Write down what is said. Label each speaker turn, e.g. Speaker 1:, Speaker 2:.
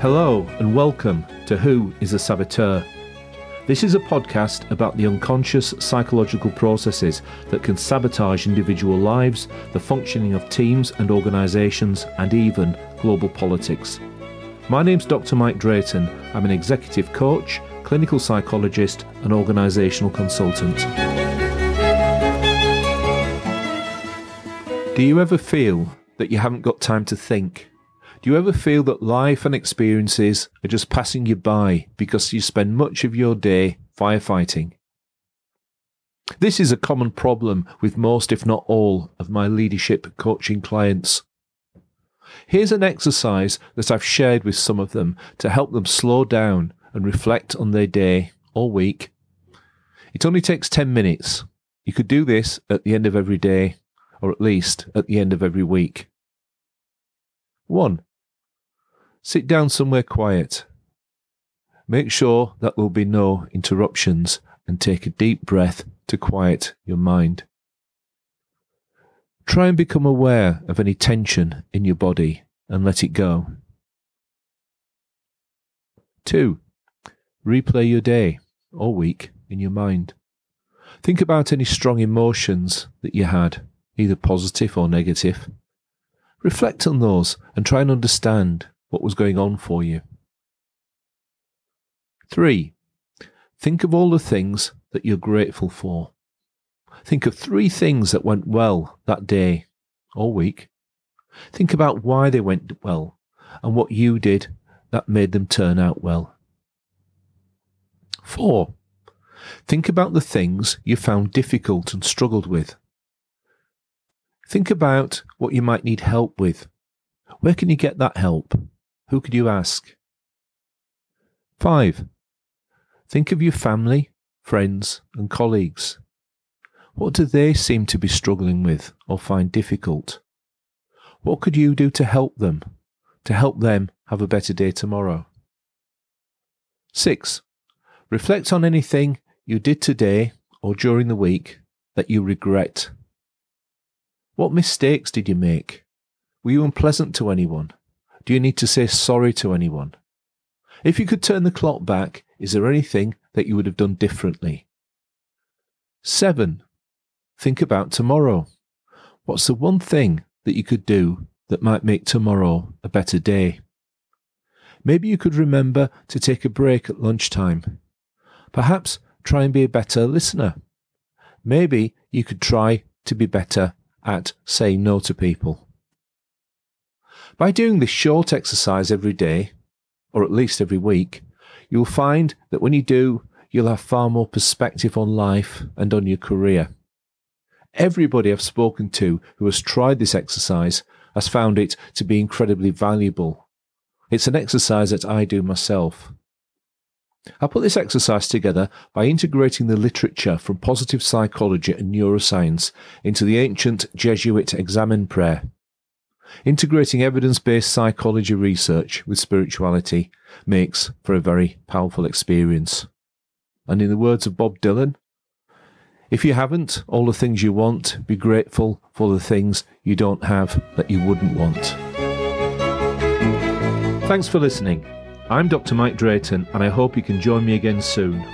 Speaker 1: Hello and welcome to Who is a Saboteur? This is a podcast about the unconscious psychological processes that can sabotage individual lives, the functioning of teams and organisations, and even global politics. My name's Dr. Mike Drayton. I'm an executive coach, clinical psychologist, and organisational consultant. Do you ever feel that you haven't got time to think? Do you ever feel that life and experiences are just passing you by because you spend much of your day firefighting? This is a common problem with most, if not all, of my leadership coaching clients. Here's an exercise that I've shared with some of them to help them slow down and reflect on their day or week. It only takes 10 minutes. You could do this at the end of every day, or at least at the end of every week. 1. Sit down somewhere quiet. Make sure that there will be no interruptions and take a deep breath to quiet your mind. Try and become aware of any tension in your body and let it go. 2. Replay your day or week in your mind. Think about any strong emotions that you had, either positive or negative. Reflect on those and try and understand what was going on for you. 3. Think of all the things that you're grateful for. Think of three things that went well that day or week. Think about why they went well and what you did that made them turn out well. 4. Think about the things you found difficult and struggled with. Think about what you might need help with. Where can you get that help? Who could you ask? 5. Think of your family, friends, and colleagues. What do they seem to be struggling with or find difficult? What could you do to help them, to help them have a better day tomorrow? 6. Reflect on anything you did today or during the week that you regret. What mistakes did you make? Were you unpleasant to anyone? Do you need to say sorry to anyone? If you could turn the clock back, is there anything that you would have done differently? 7. Think about tomorrow. What's the one thing that you could do that might make tomorrow a better day? Maybe you could remember to take a break at lunchtime. Perhaps try and be a better listener. Maybe you could try to be better at saying no to people. By doing this short exercise every day, or at least every week, you'll find that when you do, you'll have far more perspective on life and on your career. Everybody I've spoken to who has tried this exercise has found it to be incredibly valuable. It's an exercise that I do myself. I put this exercise together by integrating the literature from positive psychology and neuroscience into the ancient Jesuit examen prayer. Integrating evidence based psychology research with spirituality makes for a very powerful experience. And in the words of Bob Dylan, if you haven't all the things you want, be grateful for the things you don't have that you wouldn't want. Thanks for listening. I'm Dr. Mike Drayton, and I hope you can join me again soon.